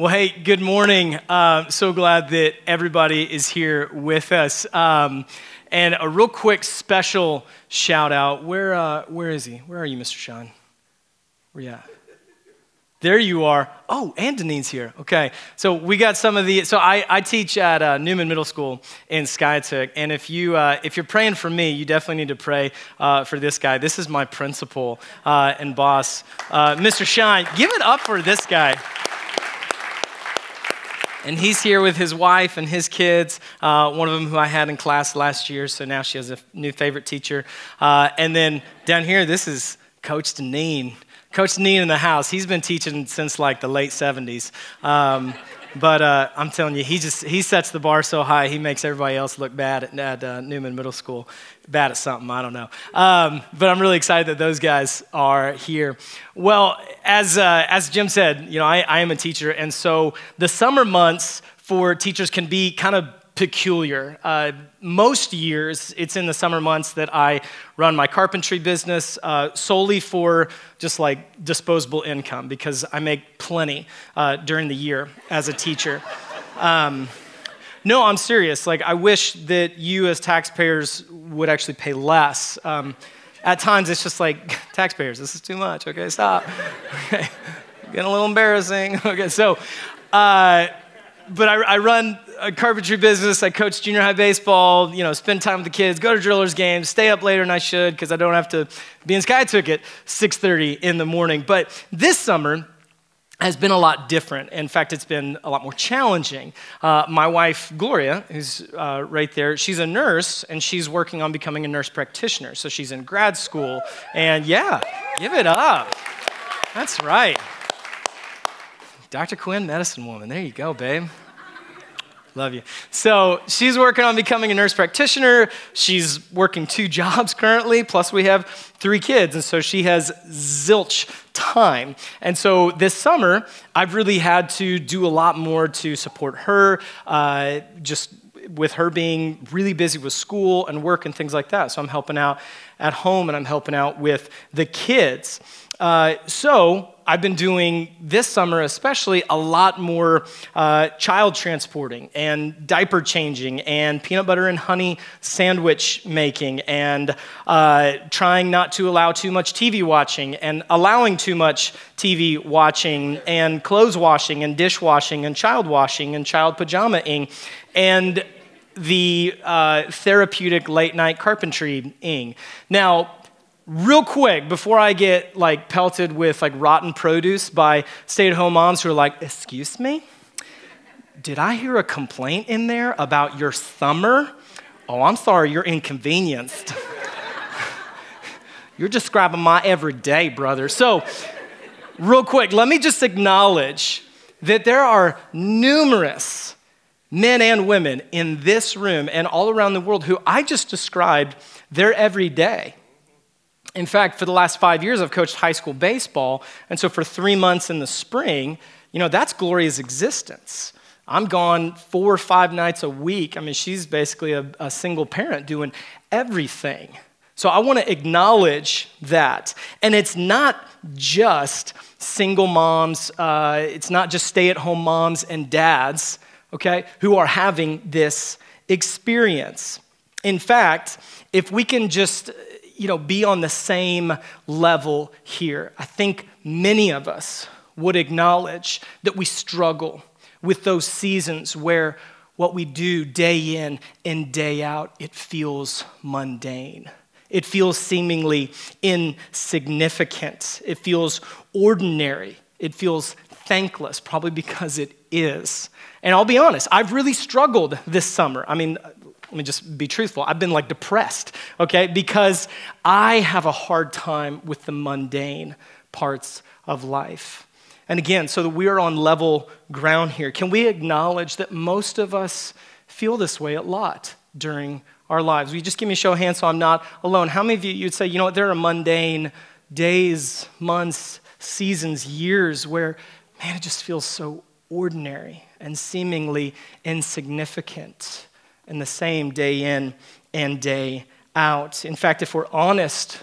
Well, hey, good morning. Uh, so glad that everybody is here with us. Um, and a real quick special shout out. Where, uh, where is he? Where are you, Mr. Sean? Where you at? There you are. Oh, and Denine's here. Okay. So we got some of the. So I, I teach at uh, Newman Middle School in Skiatook, and if you uh, if you're praying for me, you definitely need to pray uh, for this guy. This is my principal uh, and boss, Mr. Shine. Give it up for this guy. And he's here with his wife and his kids, uh, one of them who I had in class last year, so now she has a new favorite teacher. Uh, and then down here, this is Coach Deneen. Coach Deneen in the house. He's been teaching since like the late 70s. Um, but uh, I'm telling you, he just he sets the bar so high, he makes everybody else look bad at, at uh, Newman Middle School. Bad at something, I don't know. Um, but I'm really excited that those guys are here. Well, as uh, as Jim said, you know, I, I am a teacher, and so the summer months for teachers can be kind of peculiar. Uh, most years, it's in the summer months that I run my carpentry business uh, solely for just like disposable income because I make plenty uh, during the year as a teacher. Um, no, I'm serious. Like, I wish that you as taxpayers would actually pay less. Um, at times, it's just like, taxpayers, this is too much. Okay, stop. Okay. Getting a little embarrassing. Okay, so, uh, but I, I, run a carpentry business. I coach junior high baseball, you know, spend time with the kids, go to drillers games, stay up later than I should because I don't have to be in Skiatook at 6.30 in the morning. But this summer has been a lot different. In fact, it's been a lot more challenging. Uh, my wife, Gloria, who's uh, right there, she's a nurse and she's working on becoming a nurse practitioner. So she's in grad school. And yeah, give it up. That's right. Dr. Quinn, medicine woman. There you go, babe. Love you. So she's working on becoming a nurse practitioner. She's working two jobs currently, plus we have three kids. And so she has zilch time. And so this summer, I've really had to do a lot more to support her, uh, just with her being really busy with school and work and things like that. So I'm helping out at home and I'm helping out with the kids. Uh, so I've been doing this summer, especially, a lot more uh, child transporting and diaper changing and peanut butter and honey sandwich making and uh, trying not to allow too much TV watching and allowing too much TV watching and clothes washing and dishwashing and child washing and child pajamaing and the uh, therapeutic late night carpentry-ing. Now, real quick before I get like pelted with like rotten produce by stay-at-home moms who are like, "Excuse me? Did I hear a complaint in there about your summer? Oh, I'm sorry, you're inconvenienced. you're describing my everyday, brother." So, real quick, let me just acknowledge that there are numerous men and women in this room and all around the world who I just described their everyday in fact, for the last five years, I've coached high school baseball. And so for three months in the spring, you know, that's Gloria's existence. I'm gone four or five nights a week. I mean, she's basically a, a single parent doing everything. So I want to acknowledge that. And it's not just single moms, uh, it's not just stay at home moms and dads, okay, who are having this experience. In fact, if we can just you know, be on the same level here. I think many of us would acknowledge that we struggle with those seasons where what we do day in and day out, it feels mundane. It feels seemingly insignificant. It feels ordinary. It feels thankless, probably because it is. And I'll be honest, I've really struggled this summer. I mean, let me just be truthful. I've been like depressed, okay, because I have a hard time with the mundane parts of life. And again, so that we are on level ground here, can we acknowledge that most of us feel this way a lot during our lives? Will you just give me a show of hands so I'm not alone? How many of you you'd say, you know what, there are mundane days, months, seasons, years where, man, it just feels so ordinary and seemingly insignificant? And the same day in and day out. In fact, if we're honest,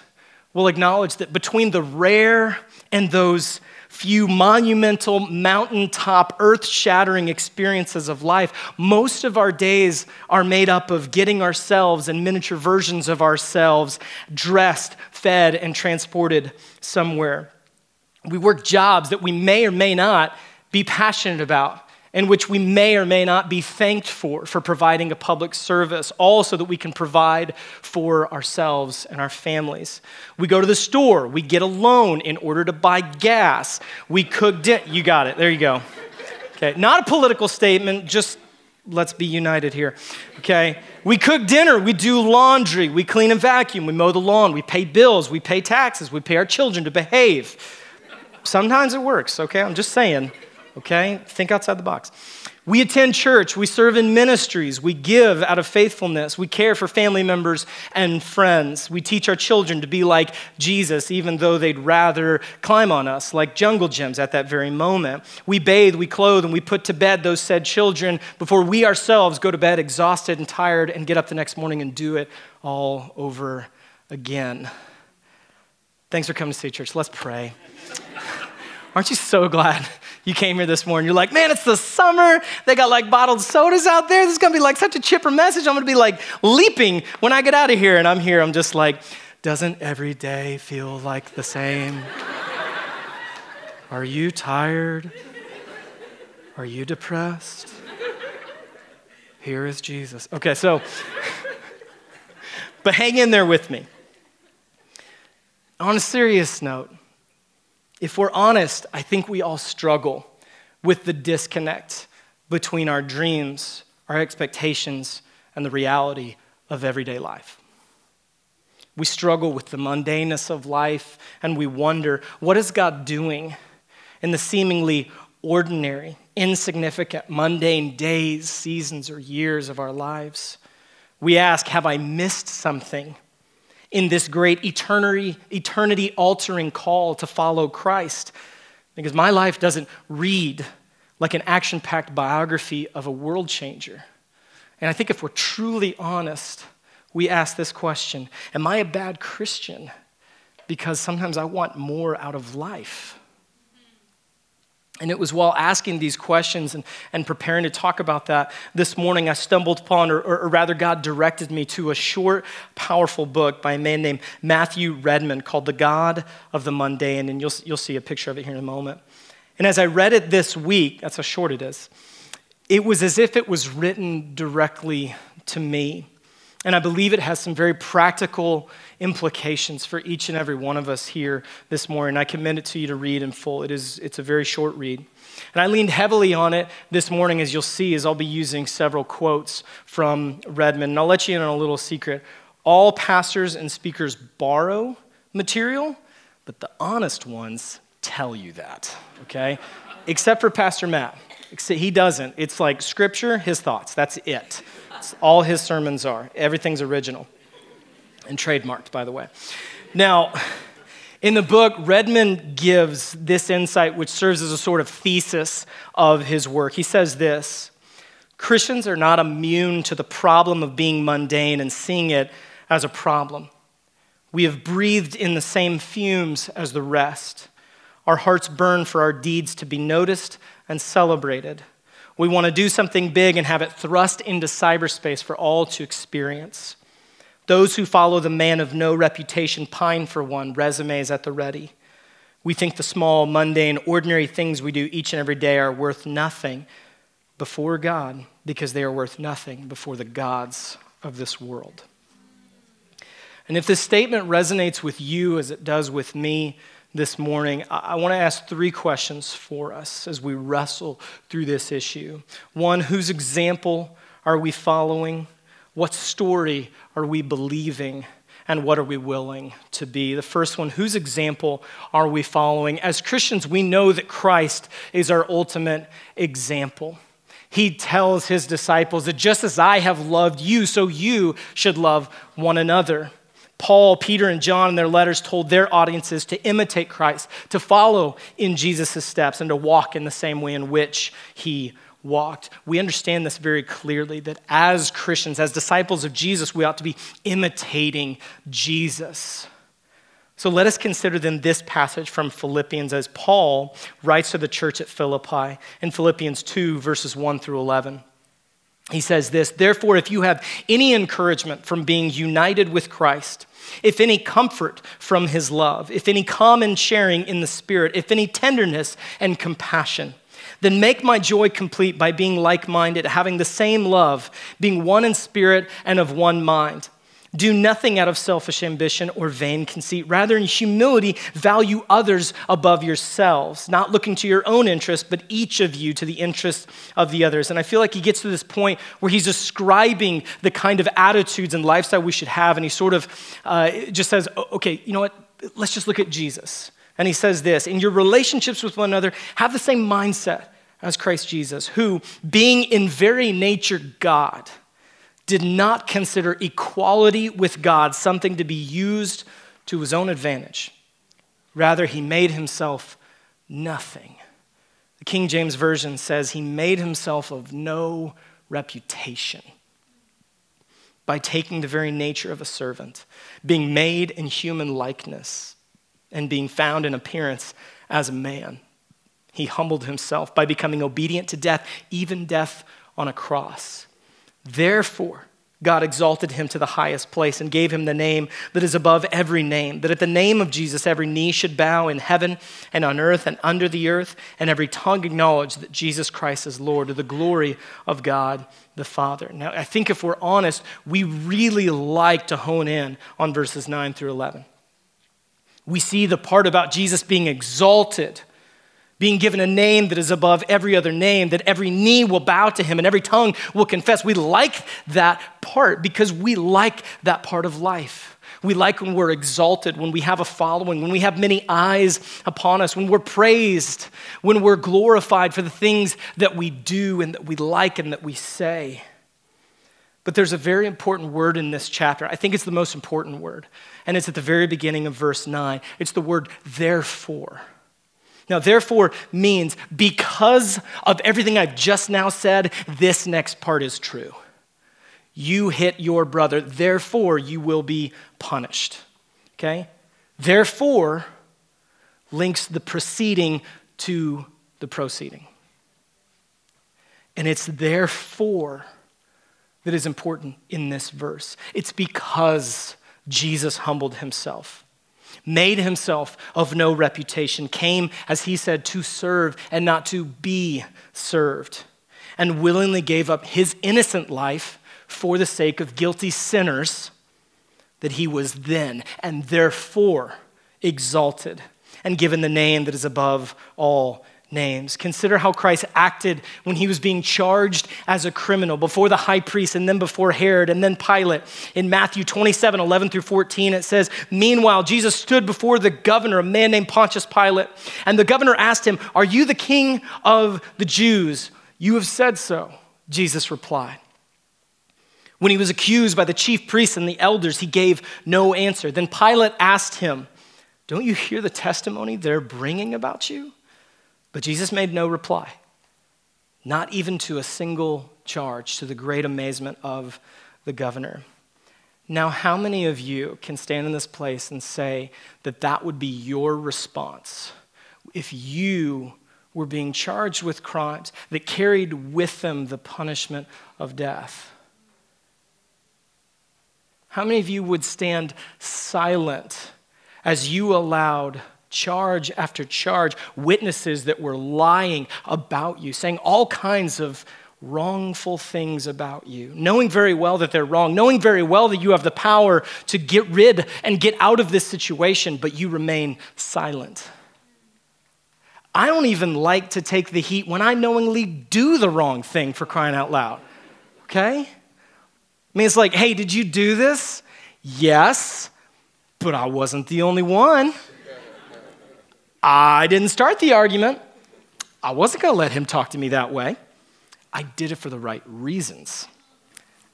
we'll acknowledge that between the rare and those few monumental, mountaintop, earth shattering experiences of life. Most of our days are made up of getting ourselves and miniature versions of ourselves dressed, fed, and transported somewhere. We work jobs that we may or may not be passionate about in which we may or may not be thanked for for providing a public service, all so that we can provide for ourselves and our families. We go to the store, we get a loan in order to buy gas. We cook dinner. You got it. There you go. Okay, not a political statement, just let's be united here. Okay? We cook dinner, we do laundry, we clean and vacuum, we mow the lawn, we pay bills, we pay taxes, we pay our children to behave. Sometimes it works, okay? I'm just saying okay? Think outside the box. We attend church, we serve in ministries, we give out of faithfulness, we care for family members and friends. We teach our children to be like Jesus, even though they'd rather climb on us like jungle gyms at that very moment. We bathe, we clothe, and we put to bed those said children before we ourselves go to bed exhausted and tired and get up the next morning and do it all over again. Thanks for coming to City Church. Let's pray. Aren't you so glad you came here this morning. You're like, man, it's the summer. They got like bottled sodas out there. This is gonna be like such a chipper message. I'm gonna be like leaping when I get out of here. And I'm here, I'm just like, doesn't every day feel like the same? Are you tired? Are you depressed? Here is Jesus. Okay, so, but hang in there with me. On a serious note, if we're honest, I think we all struggle with the disconnect between our dreams, our expectations, and the reality of everyday life. We struggle with the mundaneness of life and we wonder what is God doing in the seemingly ordinary, insignificant, mundane days, seasons, or years of our lives. We ask, Have I missed something? In this great eternity, eternity altering call to follow Christ. Because my life doesn't read like an action packed biography of a world changer. And I think if we're truly honest, we ask this question Am I a bad Christian? Because sometimes I want more out of life. And it was while asking these questions and, and preparing to talk about that this morning, I stumbled upon, or, or, rather, God directed me to a short, powerful book by a man named Matthew Redmond called The God of the Mundane. And you'll, you'll see a picture of it here in a moment. And as I read it this week, that's how short it is, it was as if it was written directly to me. And I believe it has some very practical implications for each and every one of us here this morning. I commend it to you to read in full. It is, it's a very short read. And I leaned heavily on it this morning, as you'll see, as I'll be using several quotes from Redmond. And I'll let you in on a little secret. All pastors and speakers borrow material, but the honest ones tell you that, okay? Except for Pastor Matt. He doesn't. It's like scripture, his thoughts. That's it. It's all his sermons are. Everything's original and trademarked, by the way. Now, in the book, Redmond gives this insight, which serves as a sort of thesis of his work. He says this Christians are not immune to the problem of being mundane and seeing it as a problem. We have breathed in the same fumes as the rest. Our hearts burn for our deeds to be noticed and celebrated. We want to do something big and have it thrust into cyberspace for all to experience. Those who follow the man of no reputation pine for one, resumes at the ready. We think the small, mundane, ordinary things we do each and every day are worth nothing before God because they are worth nothing before the gods of this world. And if this statement resonates with you as it does with me, this morning, I want to ask three questions for us as we wrestle through this issue. One, whose example are we following? What story are we believing? And what are we willing to be? The first one, whose example are we following? As Christians, we know that Christ is our ultimate example. He tells his disciples that just as I have loved you, so you should love one another. Paul, Peter, and John in their letters told their audiences to imitate Christ, to follow in Jesus' steps, and to walk in the same way in which he walked. We understand this very clearly that as Christians, as disciples of Jesus, we ought to be imitating Jesus. So let us consider then this passage from Philippians as Paul writes to the church at Philippi in Philippians 2, verses 1 through 11. He says this Therefore, if you have any encouragement from being united with Christ, if any comfort from his love, if any common sharing in the Spirit, if any tenderness and compassion, then make my joy complete by being like minded, having the same love, being one in spirit and of one mind. Do nothing out of selfish ambition or vain conceit. Rather, in humility, value others above yourselves, not looking to your own interest, but each of you to the interest of the others. And I feel like he gets to this point where he's describing the kind of attitudes and lifestyle we should have. And he sort of uh, just says, okay, you know what? Let's just look at Jesus. And he says this In your relationships with one another, have the same mindset as Christ Jesus, who, being in very nature God, did not consider equality with God something to be used to his own advantage. Rather, he made himself nothing. The King James Version says he made himself of no reputation by taking the very nature of a servant, being made in human likeness, and being found in appearance as a man. He humbled himself by becoming obedient to death, even death on a cross. Therefore, God exalted him to the highest place and gave him the name that is above every name, that at the name of Jesus every knee should bow in heaven and on earth and under the earth, and every tongue acknowledge that Jesus Christ is Lord to the glory of God the Father. Now, I think if we're honest, we really like to hone in on verses 9 through 11. We see the part about Jesus being exalted being given a name that is above every other name, that every knee will bow to him and every tongue will confess. We like that part because we like that part of life. We like when we're exalted, when we have a following, when we have many eyes upon us, when we're praised, when we're glorified for the things that we do and that we like and that we say. But there's a very important word in this chapter. I think it's the most important word, and it's at the very beginning of verse 9. It's the word therefore. Now, therefore means because of everything I've just now said, this next part is true. You hit your brother, therefore you will be punished. Okay? Therefore links the preceding to the proceeding. And it's therefore that is important in this verse. It's because Jesus humbled himself made himself of no reputation, came, as he said, to serve and not to be served, and willingly gave up his innocent life for the sake of guilty sinners that he was then and therefore exalted and given the name that is above all names. Consider how Christ acted when he was being charged as a criminal before the high priest and then before Herod and then Pilate. In Matthew 27 11 through 14, it says, Meanwhile, Jesus stood before the governor, a man named Pontius Pilate, and the governor asked him, Are you the king of the Jews? You have said so, Jesus replied. When he was accused by the chief priests and the elders, he gave no answer. Then Pilate asked him, Don't you hear the testimony they're bringing about you? But Jesus made no reply, not even to a single charge, to the great amazement of the governor. Now, how many of you can stand in this place and say that that would be your response if you were being charged with crimes that carried with them the punishment of death? How many of you would stand silent as you allowed charge after charge, witnesses that were lying about you, saying all kinds of wrongful things about you, knowing very well that they're wrong, knowing very well that you have the power to get rid and get out of this situation, but you remain silent. I don't even like to take the heat when I knowingly do the wrong thing for crying out loud. Okay? I mean, it's like, hey, did you do this? Yes, but I wasn't the only one. I didn't start the argument. I wasn't going to let him talk to me that way. I did it for the right reasons.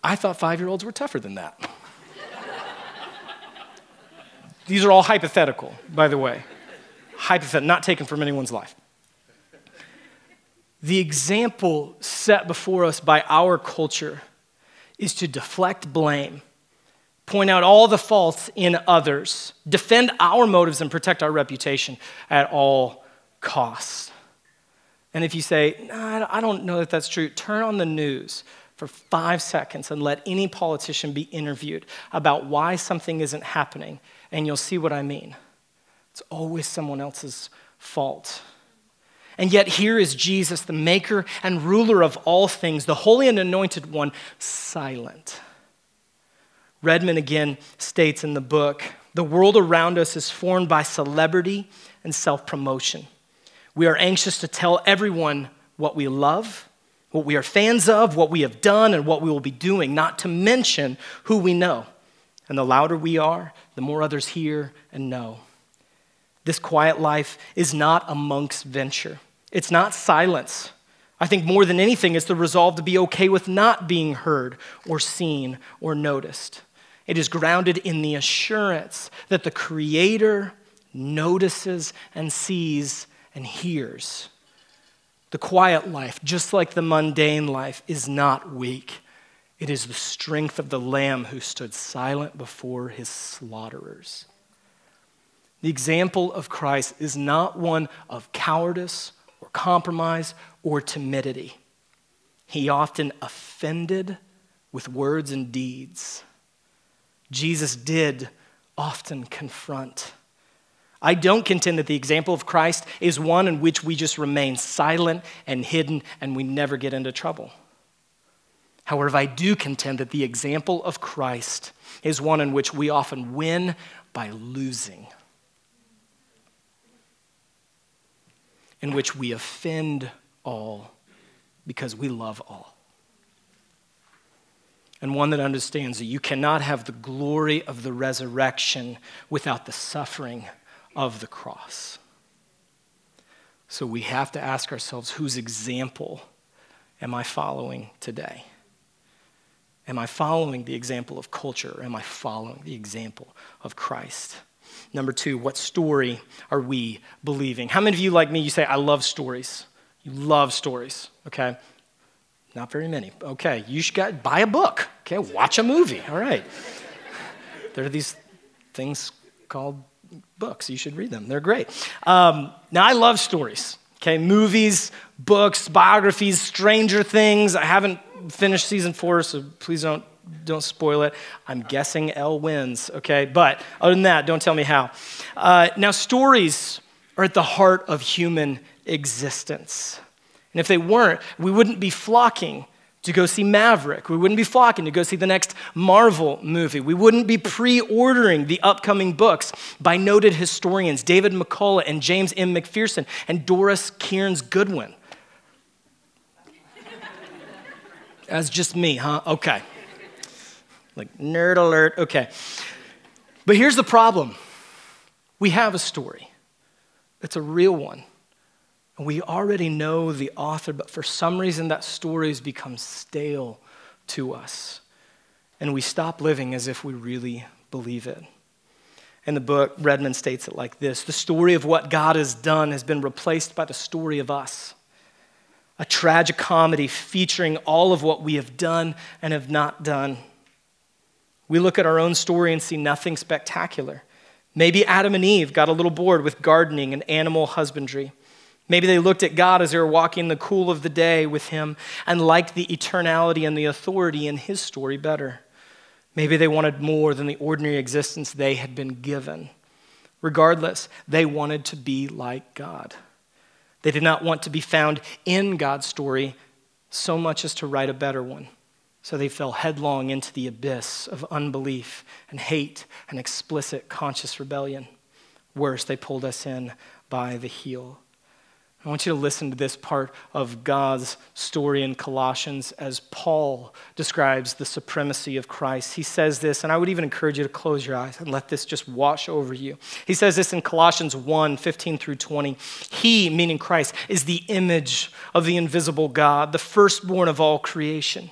I thought five year olds were tougher than that. These are all hypothetical, by the way. Hypothetical, not taken from anyone's life. The example set before us by our culture is to deflect blame point out all the faults in others, defend our motives, and protect our reputation at all costs. And if you say, nah, I don't know that that's true, turn on the news for five seconds and let any politician be interviewed about why something isn't happening, and you'll see what I mean. It's always someone else's fault. And yet, here is Jesus, the maker and ruler of all things, the holy and anointed one, silent. Redmond again states in the book the world around us is formed by celebrity and self promotion. We are anxious to tell everyone what we love, what we are fans of, what we have done, and what we will be doing, not to mention who we know. And the louder we are, the more others hear and know. This quiet life is not a monk's venture, it's not silence. I think more than anything, it's the resolve to be okay with not being heard or seen or noticed. It is grounded in the assurance that the Creator notices and sees and hears. The quiet life, just like the mundane life, is not weak. It is the strength of the Lamb who stood silent before his slaughterers. The example of Christ is not one of cowardice or compromise or timidity. He often offended with words and deeds. Jesus did often confront. I don't contend that the example of Christ is one in which we just remain silent and hidden and we never get into trouble. However, I do contend that the example of Christ is one in which we often win by losing. in which we offend all because we love all. And one that understands that you cannot have the glory of the resurrection without the suffering of the cross. So we have to ask ourselves whose example am I following today? Am I following the example of culture or am I following the example of Christ? Number two, what story are we believing? How many of you, like me, you say, I love stories? You love stories, okay? Not very many. Okay, you should get, buy a book, okay? Watch a movie, all right. there are these things called books. You should read them, they're great. Um, now, I love stories, okay? Movies, books, biographies, Stranger Things. I haven't finished season four, so please don't don't spoil it. I'm guessing El wins, okay? But other than that, don't tell me how. Uh, now, stories are at the heart of human existence. And if they weren't, we wouldn't be flocking to go see Maverick. We wouldn't be flocking to go see the next Marvel movie. We wouldn't be pre ordering the upcoming books by noted historians David McCullough and James M. McPherson and Doris Kearns Goodwin. That's just me, huh? Okay. Like, nerd alert. Okay. But here's the problem we have a story, it's a real one. We already know the author, but for some reason that story has become stale to us. And we stop living as if we really believe it. In the book, Redmond states it like this The story of what God has done has been replaced by the story of us. A tragic comedy featuring all of what we have done and have not done. We look at our own story and see nothing spectacular. Maybe Adam and Eve got a little bored with gardening and animal husbandry. Maybe they looked at God as they were walking the cool of the day with Him and liked the eternality and the authority in His story better. Maybe they wanted more than the ordinary existence they had been given. Regardless, they wanted to be like God. They did not want to be found in God's story so much as to write a better one. So they fell headlong into the abyss of unbelief and hate and explicit conscious rebellion. Worse, they pulled us in by the heel. I want you to listen to this part of God's story in Colossians as Paul describes the supremacy of Christ. He says this, and I would even encourage you to close your eyes and let this just wash over you. He says this in Colossians 1 15 through 20. He, meaning Christ, is the image of the invisible God, the firstborn of all creation.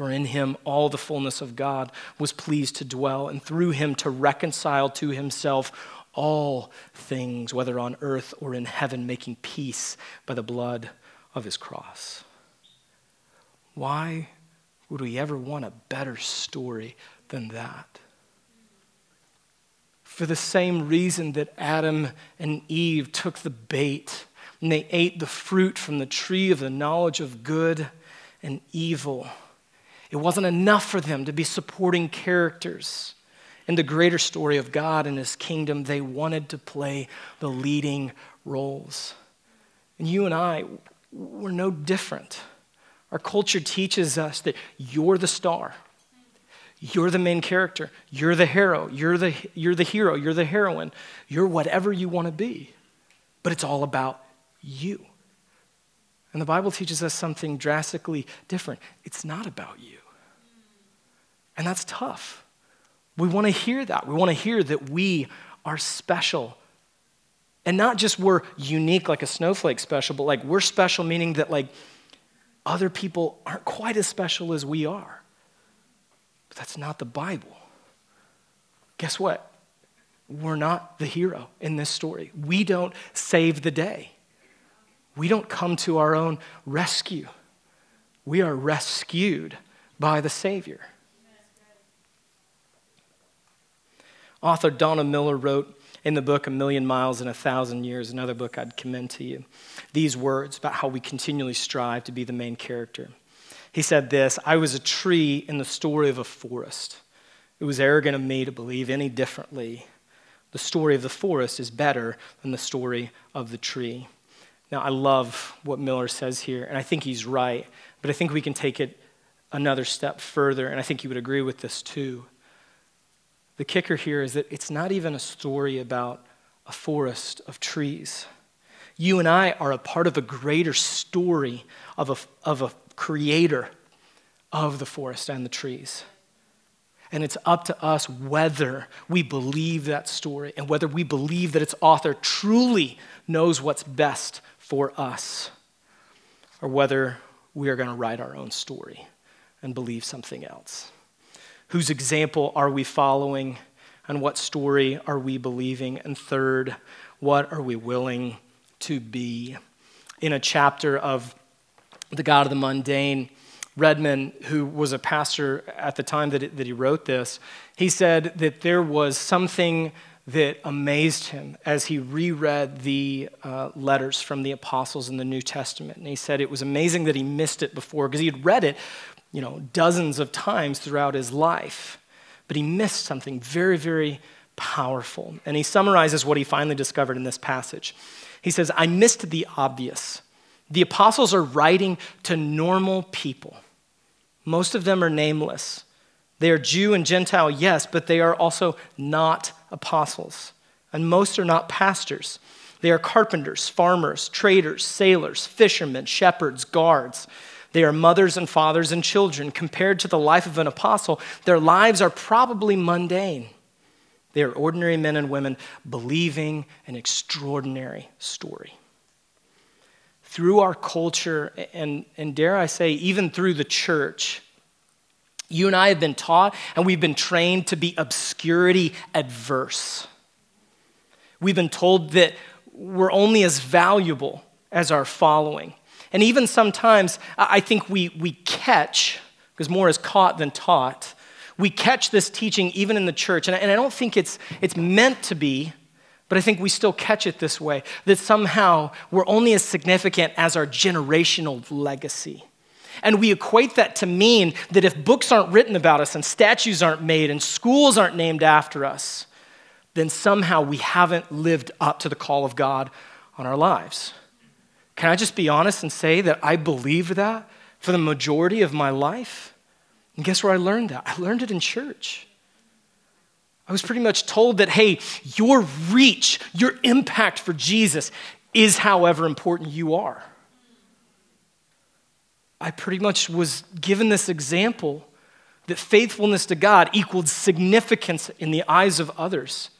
For in him all the fullness of God was pleased to dwell, and through him to reconcile to himself all things, whether on earth or in heaven, making peace by the blood of his cross. Why would we ever want a better story than that? For the same reason that Adam and Eve took the bait and they ate the fruit from the tree of the knowledge of good and evil. It wasn't enough for them to be supporting characters in the greater story of God and His kingdom. They wanted to play the leading roles. And you and I, we're no different. Our culture teaches us that you're the star. You're the main character. You're the hero. You're the, you're the hero. You're the heroine. You're whatever you want to be. But it's all about you. And the Bible teaches us something drastically different. It's not about you. And that's tough. We want to hear that. We want to hear that we are special. And not just we're unique like a snowflake special, but like we're special meaning that like other people aren't quite as special as we are. But that's not the Bible. Guess what? We're not the hero in this story. We don't save the day. We don't come to our own rescue. We are rescued by the Savior. Author Donald Miller wrote in the book A Million Miles in a Thousand Years, another book I'd commend to you, these words about how we continually strive to be the main character. He said this I was a tree in the story of a forest. It was arrogant of me to believe any differently. The story of the forest is better than the story of the tree. Now, I love what Miller says here, and I think he's right, but I think we can take it another step further, and I think you would agree with this too. The kicker here is that it's not even a story about a forest of trees. You and I are a part of a greater story of a, of a creator of the forest and the trees. And it's up to us whether we believe that story and whether we believe that its author truly knows what's best for us, or whether we are going to write our own story and believe something else. Whose example are we following? And what story are we believing? And third, what are we willing to be? In a chapter of The God of the Mundane, Redmond, who was a pastor at the time that, it, that he wrote this, he said that there was something that amazed him as he reread the uh, letters from the apostles in the New Testament. And he said it was amazing that he missed it before because he had read it you know, dozens of times throughout his life. But he missed something very, very powerful. And he summarizes what he finally discovered in this passage. He says, I missed the obvious. The apostles are writing to normal people. Most of them are nameless. They are Jew and Gentile, yes, but they are also not apostles. And most are not pastors. They are carpenters, farmers, traders, sailors, fishermen, shepherds, guards. They are mothers and fathers and children. Compared to the life of an apostle, their lives are probably mundane. They are ordinary men and women believing an extraordinary story. Through our culture, and, and dare I say, even through the church, you and I have been taught and we've been trained to be obscurity adverse. We've been told that we're only as valuable as our following. And even sometimes, I think we, we catch, because more is caught than taught, we catch this teaching even in the church. And I, and I don't think it's, it's meant to be, but I think we still catch it this way that somehow we're only as significant as our generational legacy. And we equate that to mean that if books aren't written about us and statues aren't made and schools aren't named after us, then somehow we haven't lived up to the call of God on our lives. Can I just be honest and say that I believed that for the majority of my life? And guess where I learned that? I learned it in church. I was pretty much told that, hey, your reach, your impact for Jesus is however important you are. I pretty much was given this example that faithfulness to God equaled significance in the eyes of others.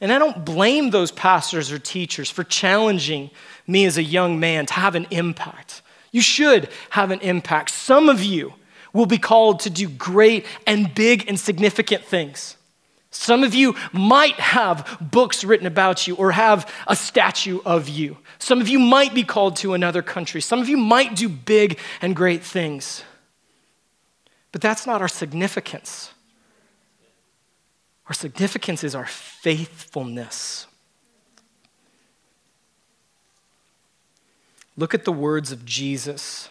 And I don't blame those pastors or teachers for challenging me as a young man to have an impact. You should have an impact. Some of you will be called to do great and big and significant things. Some of you might have books written about you or have a statue of you. Some of you might be called to another country. Some of you might do big and great things. But that's not our significance. Our significance is our faithfulness. Look at the words of Jesus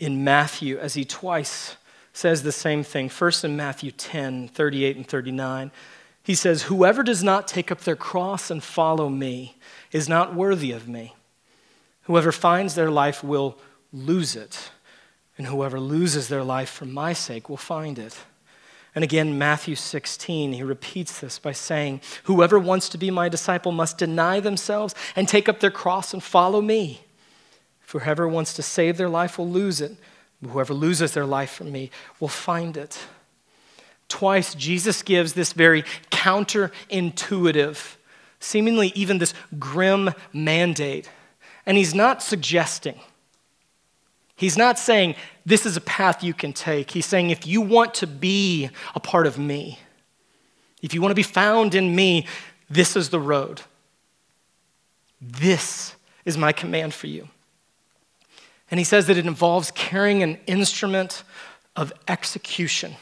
in Matthew as he twice says the same thing. First in Matthew 10 38 and 39. He says, Whoever does not take up their cross and follow me is not worthy of me. Whoever finds their life will lose it, and whoever loses their life for my sake will find it. And again, Matthew 16, he repeats this by saying, Whoever wants to be my disciple must deny themselves and take up their cross and follow me. Whoever wants to save their life will lose it. Whoever loses their life for me will find it. Twice, Jesus gives this very counterintuitive, seemingly even this grim mandate. And he's not suggesting, he's not saying, this is a path you can take. He's saying, if you want to be a part of me, if you want to be found in me, this is the road. This is my command for you. And he says that it involves carrying an instrument of execution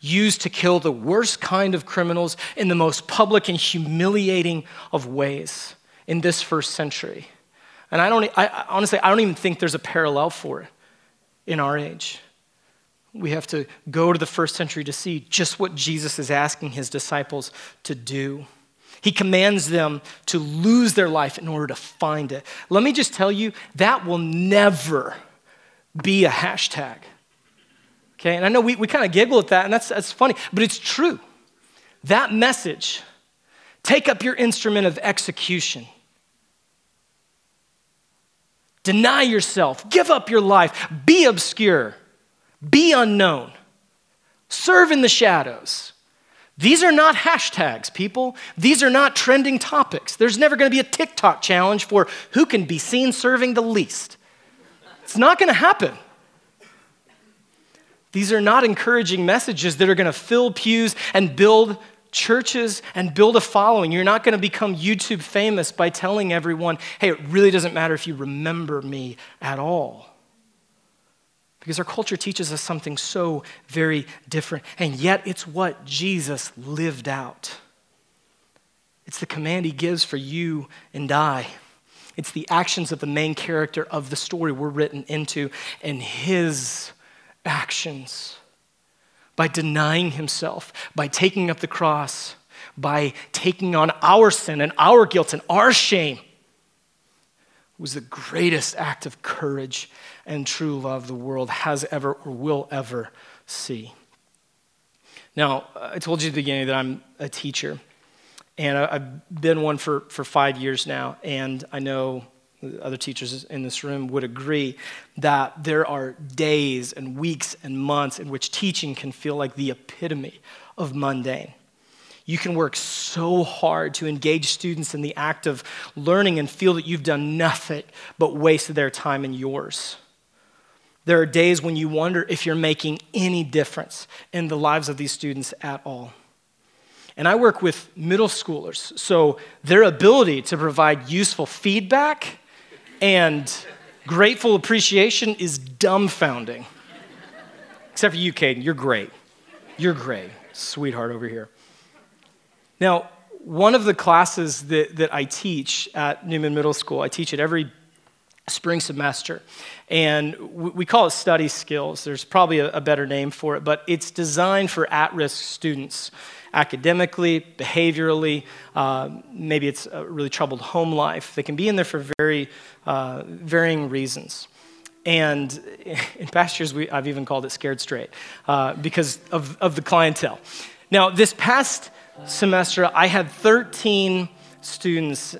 used to kill the worst kind of criminals in the most public and humiliating of ways in this first century. And I don't, I, honestly, I don't even think there's a parallel for it in our age. We have to go to the first century to see just what Jesus is asking his disciples to do. He commands them to lose their life in order to find it. Let me just tell you, that will never be a hashtag. Okay, and I know we, we kind of giggle at that, and that's, that's funny, but it's true. That message, take up your instrument of execution. Deny yourself, give up your life, be obscure, be unknown, serve in the shadows. These are not hashtags, people. These are not trending topics. There's never going to be a TikTok challenge for who can be seen serving the least. It's not going to happen. These are not encouraging messages that are going to fill pews and build churches and build a following. You're not going to become YouTube famous by telling everyone, hey, it really doesn't matter if you remember me at all. Because our culture teaches us something so very different, and yet it's what Jesus lived out. It's the command he gives for you and I. It's the actions of the main character of the story we're written into, and his actions by denying himself, by taking up the cross, by taking on our sin and our guilt and our shame was the greatest act of courage and true love the world has ever or will ever see. Now, I told you at the beginning that I'm a teacher, and I've been one for, for five years now, and I know other teachers in this room would agree that there are days and weeks and months in which teaching can feel like the epitome of mundane. You can work so hard to engage students in the act of learning and feel that you've done nothing but wasted their time and yours. There are days when you wonder if you're making any difference in the lives of these students at all. And I work with middle schoolers, so their ability to provide useful feedback and grateful appreciation is dumbfounding. Except for you, Caden, you're great. You're great, sweetheart over here. Now, one of the classes that, that I teach at Newman Middle School, I teach it every spring semester. And we call it study skills. There's probably a, a better name for it, but it's designed for at risk students academically, behaviorally. Uh, maybe it's a really troubled home life. They can be in there for very uh, varying reasons. And in past years, we, I've even called it scared straight uh, because of, of the clientele. Now, this past semester, I had 13 students,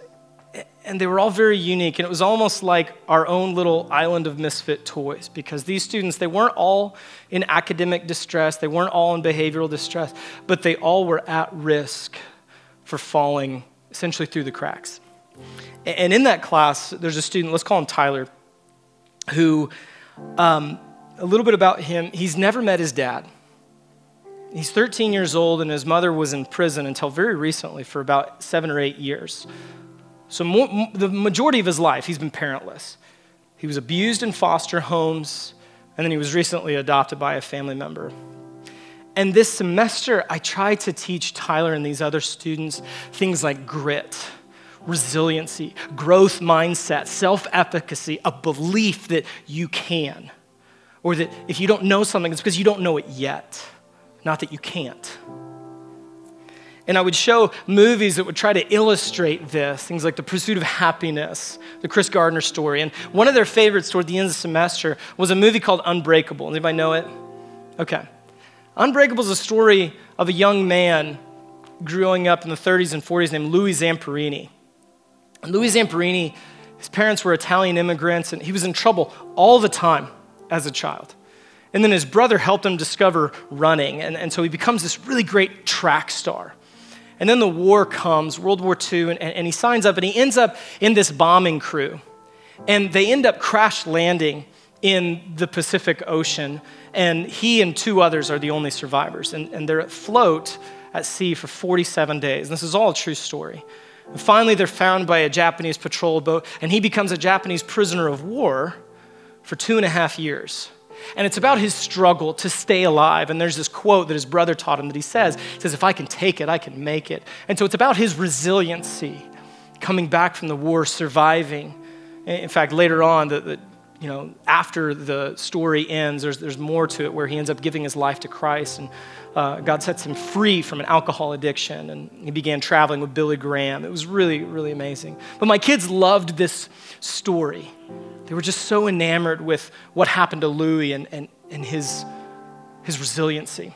and they were all very unique. And it was almost like our own little island of misfit toys because these students, they weren't all in academic distress, they weren't all in behavioral distress, but they all were at risk for falling essentially through the cracks. And in that class, there's a student, let's call him Tyler, who, um, a little bit about him, he's never met his dad. He's 13 years old, and his mother was in prison until very recently for about seven or eight years. So, more, the majority of his life, he's been parentless. He was abused in foster homes, and then he was recently adopted by a family member. And this semester, I tried to teach Tyler and these other students things like grit, resiliency, growth mindset, self efficacy, a belief that you can. Or that if you don't know something, it's because you don't know it yet, not that you can't. And I would show movies that would try to illustrate this, things like The Pursuit of Happyness, the Chris Gardner story. And one of their favorites toward the end of the semester was a movie called Unbreakable. Anybody know it? Okay. Unbreakable is a story of a young man growing up in the 30s and 40s named Louis Zamperini. And Louis Zamperini, his parents were Italian immigrants, and he was in trouble all the time as a child. And then his brother helped him discover running, and, and so he becomes this really great track star. And then the war comes, World War II, and, and he signs up and he ends up in this bombing crew. And they end up crash landing in the Pacific Ocean, and he and two others are the only survivors. And, and they're afloat at sea for 47 days. And this is all a true story. And finally, they're found by a Japanese patrol boat, and he becomes a Japanese prisoner of war for two and a half years. And it's about his struggle to stay alive. And there's this quote that his brother taught him that he says, he says, if I can take it, I can make it. And so it's about his resiliency, coming back from the war, surviving. In fact, later on, the, the you know, after the story ends, there's, there's more to it where he ends up giving his life to Christ. And uh, God sets him free from an alcohol addiction. And he began traveling with Billy Graham. It was really, really amazing. But my kids loved this story. They were just so enamored with what happened to Louis and, and, and his, his resiliency.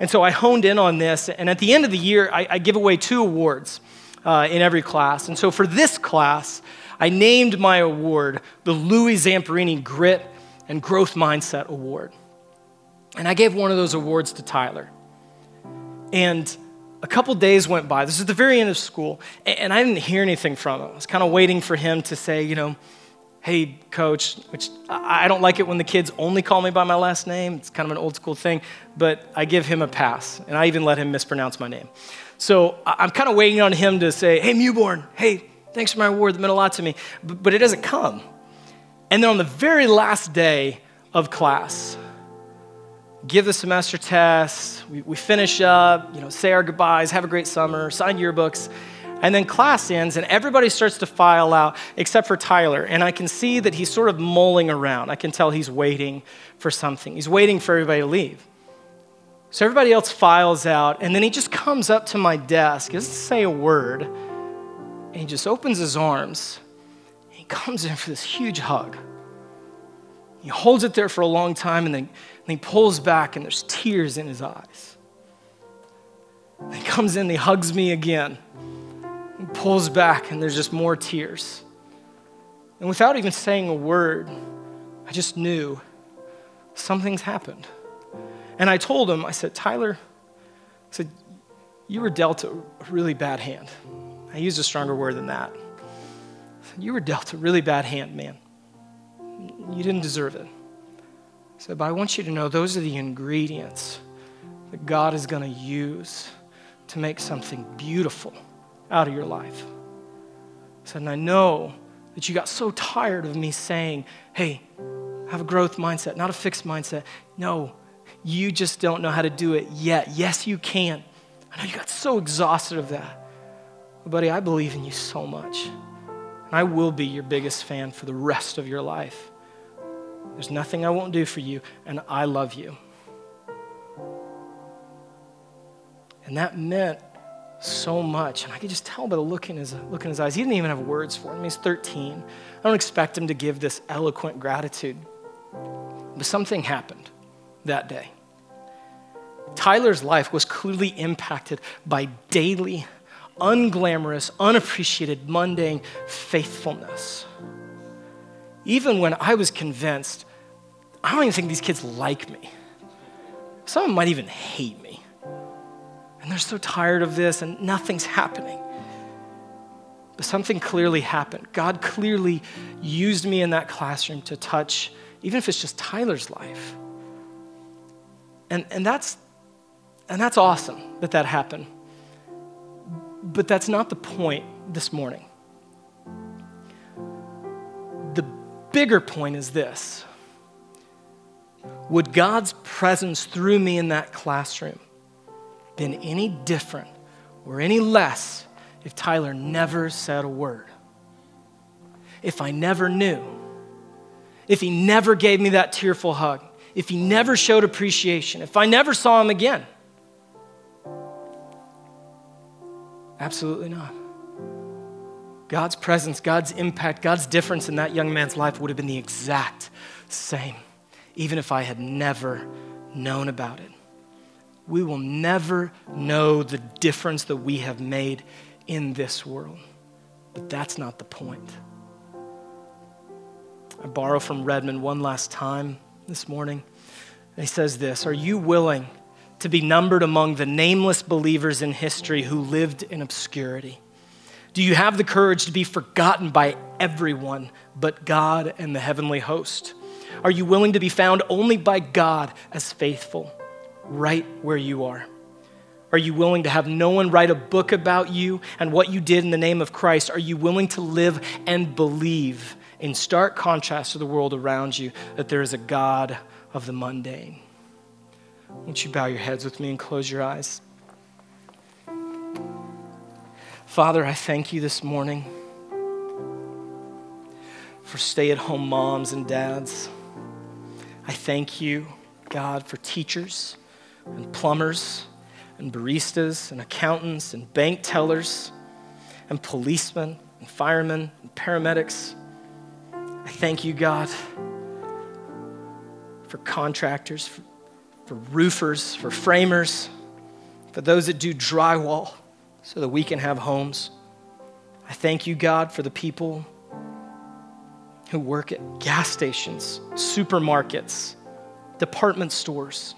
And so I honed in on this. And at the end of the year, I, I give away two awards uh, in every class. And so for this class, I named my award the Louis Zamperini Grit and Growth Mindset Award. And I gave one of those awards to Tyler. And a couple days went by. This is the very end of school, and I didn't hear anything from him. I was kind of waiting for him to say, you know, hey, coach, which I don't like it when the kids only call me by my last name. It's kind of an old school thing, but I give him a pass, and I even let him mispronounce my name. So I'm kind of waiting on him to say, hey, Mewborn, hey, thanks for my award, that meant a lot to me. But it doesn't come. And then on the very last day of class, give the semester test, we, we finish up, you know, say our goodbyes, have a great summer, sign yearbooks. And then class ends, and everybody starts to file out except for Tyler. And I can see that he's sort of mulling around. I can tell he's waiting for something. He's waiting for everybody to leave. So everybody else files out, and then he just comes up to my desk, he doesn't say a word, and he just opens his arms. he comes in for this huge hug. He holds it there for a long time, and then and he pulls back, and there's tears in his eyes. And he comes in, he hugs me again and pulls back, and there's just more tears. And without even saying a word, I just knew something's happened. And I told him, I said, Tyler, I said, you were dealt a really bad hand. I used a stronger word than that. Said, you were dealt a really bad hand, man. You didn't deserve it. I said, but I want you to know those are the ingredients that God is going to use to make something beautiful out of your life. Said, and I know that you got so tired of me saying, hey, have a growth mindset, not a fixed mindset. No, you just don't know how to do it yet. Yes, you can. I know you got so exhausted of that. But buddy, I believe in you so much. And I will be your biggest fan for the rest of your life. There's nothing I won't do for you, and I love you. And that meant so much. And I could just tell by the look in his, look in his eyes. He didn't even have words for him. He's 13. I don't expect him to give this eloquent gratitude. But something happened that day. Tyler's life was clearly impacted by daily, unglamorous, unappreciated, mundane faithfulness. Even when I was convinced, I don't even think these kids like me. Some of them might even hate me. And they're so tired of this and nothing's happening. But something clearly happened. God clearly used me in that classroom to touch, even if it's just Tyler's life. And, and, that's, and that's awesome that that happened. But that's not the point this morning. The bigger point is this Would God's presence through me in that classroom been any different or any less if Tyler never said a word? If I never knew? If he never gave me that tearful hug? If he never showed appreciation? If I never saw him again? Absolutely not. God's presence, God's impact, God's difference in that young man's life would have been the exact same, even if I had never known about it. We will never know the difference that we have made in this world, but that's not the point. I borrow from Redmond one last time this morning. he says this Are you willing to be numbered among the nameless believers in history who lived in obscurity? Do you have the courage to be forgotten by everyone but God and the heavenly host? Are you willing to be found only by God as faithful right where you are? Are you willing to have no one write a book about you and what you did in the name of Christ? Are you willing to live and believe in stark contrast to the world around you that there is a God of the mundane? Won't you bow your heads with me and close your eyes? Father, I thank you this morning for stay at home moms and dads. I thank you, God, for teachers and plumbers and baristas and accountants and bank tellers and policemen and firemen and paramedics. I thank you, God, for contractors, for for roofers, for framers, for those that do drywall so that we can have homes. I thank you, God, for the people who work at gas stations, supermarkets, department stores.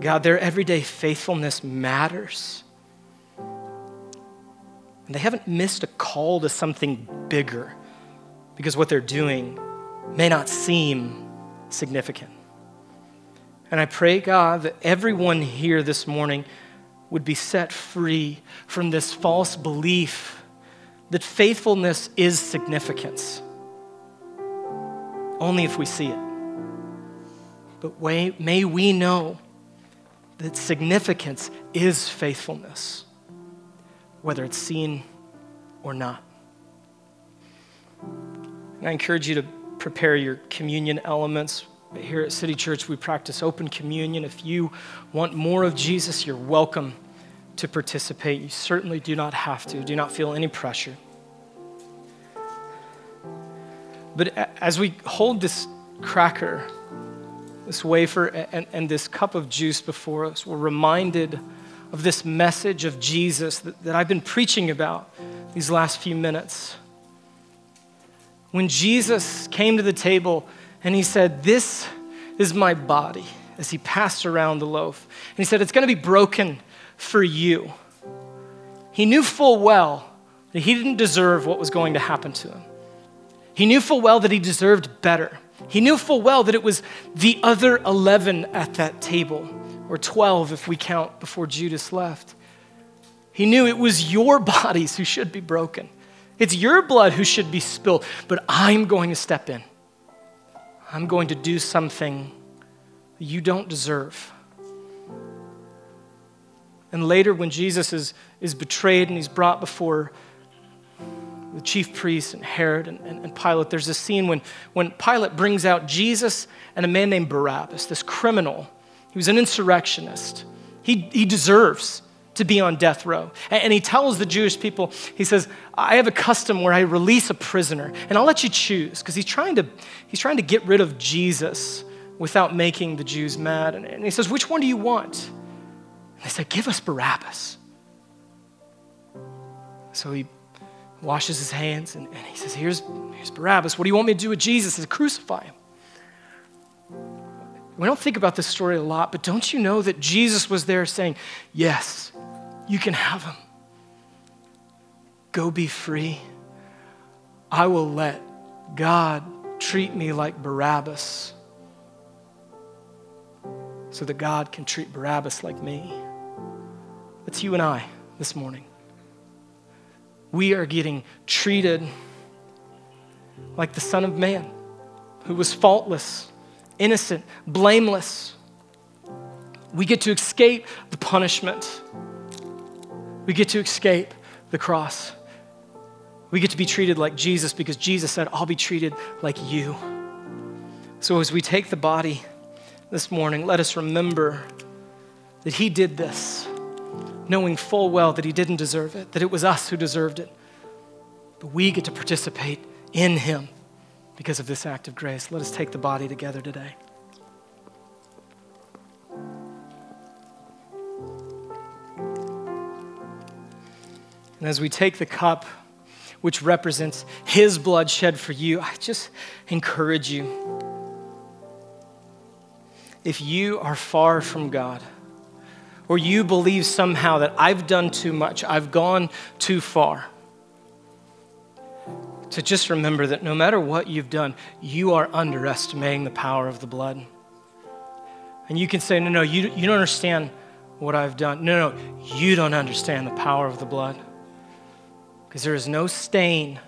God, their everyday faithfulness matters. And they haven't missed a call to something bigger because what they're doing may not seem significant. And I pray, God, that everyone here this morning would be set free from this false belief that faithfulness is significance. Only if we see it. But may we know that significance is faithfulness, whether it's seen or not. And I encourage you to prepare your communion elements here at City Church, we practice open communion. If you want more of Jesus, you're welcome to participate. You certainly do not have to, do not feel any pressure. But as we hold this cracker, this wafer, and, and this cup of juice before us, we're reminded of this message of Jesus that, that I've been preaching about these last few minutes. When Jesus came to the table, and he said, This is my body, as he passed around the loaf. And he said, It's going to be broken for you. He knew full well that he didn't deserve what was going to happen to him. He knew full well that he deserved better. He knew full well that it was the other 11 at that table, or 12 if we count before Judas left. He knew it was your bodies who should be broken. It's your blood who should be spilled, but I'm going to step in. I'm going to do something you don't deserve. And later, when Jesus is, is betrayed and he's brought before the chief priests and Herod and, and, and, Pilate, there's a scene when, when Pilate brings out Jesus and a man named Barabbas, this criminal. He was an insurrectionist. He, he deserves to be on death row. And he tells the Jewish people, he says, I have a custom where I release a prisoner, and I'll let you choose, because he's trying to he's trying to get rid of Jesus without making the Jews mad. And he says, Which one do you want? And they said, Give us Barabbas. So he washes his hands and, and he says, here's, here's Barabbas. What do you want me to do with Jesus? Says, crucify him. We don't think about this story a lot, but don't you know that Jesus was there saying, Yes, you can have him. Go be free. I will let God treat me like Barabbas so that God can treat Barabbas like me. That's you and I this morning. We are getting treated like the Son of Man who was faultless innocent, blameless. We get to escape the punishment. We get to escape the cross. We get to be treated like Jesus because Jesus said, I'll be treated like you. So as we take the body this morning, let us remember that He did this, knowing full well that He didn't deserve it, that it was us who deserved it. But we get to participate in Him because of this act of grace. Let us take the body together today. And as we take the cup, which represents his blood shed for you, I just encourage you. If you are far from God, or you believe somehow that I've done too much, I've gone too far, to just remember that no matter what you've done, you are underestimating the power of the blood. And you can say, no, no, you, you don't understand what I've done. No, no, you don't understand the power of the blood. Because there is no stain,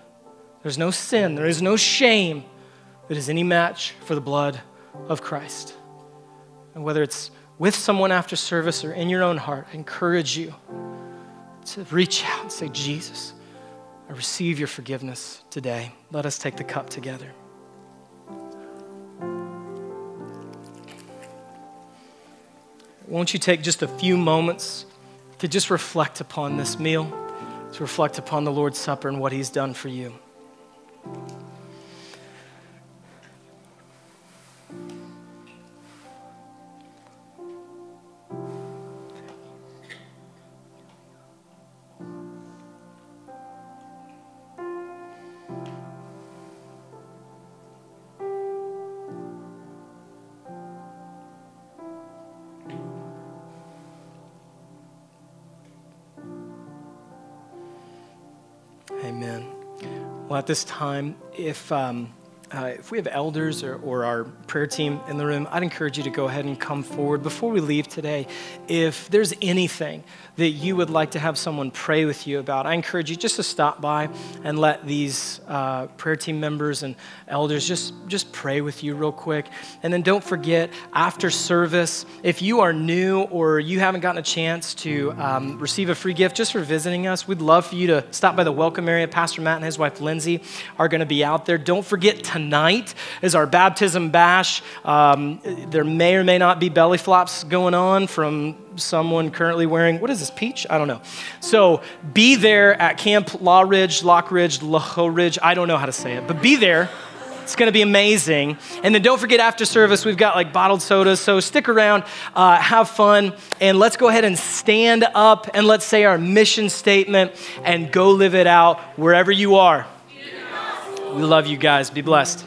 there's no sin, there is no shame that is any match for the blood of Christ. And whether it's with someone after service or in your own heart, I encourage you to reach out and say, Jesus, I receive your forgiveness today. Let us take the cup together. Won't you take just a few moments to just reflect upon this meal, to reflect upon the Lord's Supper and what He's done for you? Amen. Well, at this time, if um, uh, if we have elders or, or, our prayer team in the room, I'd encourage you to go ahead and come forward. Before we leave today, if there's anything that you would like to have someone pray with you about, I encourage you just to stop by and let these uh, prayer team members and elders just, just pray with you real quick. And then don't forget, after service, if you are new or you haven't gotten a chance to um, receive a free gift just for visiting us, we'd love for you to stop by the welcome area. Pastor Matt and his wife Lindsay are going to be out there. Don't forget tonight is our baptism bash. Um, there may or may not be belly flops going on from someone currently wearing, what is this, peach? I don't know. So be there at Camp Law Ridge, Lock Ridge, Loho Ridge. I don't know how to say it, but be there. It's going to be amazing. And then don't forget after service, we've got like bottled sodas. So stick around, uh, have fun, and let's go ahead and stand up and let's say our mission statement and go live it out wherever you are. We love you guys. Be blessed.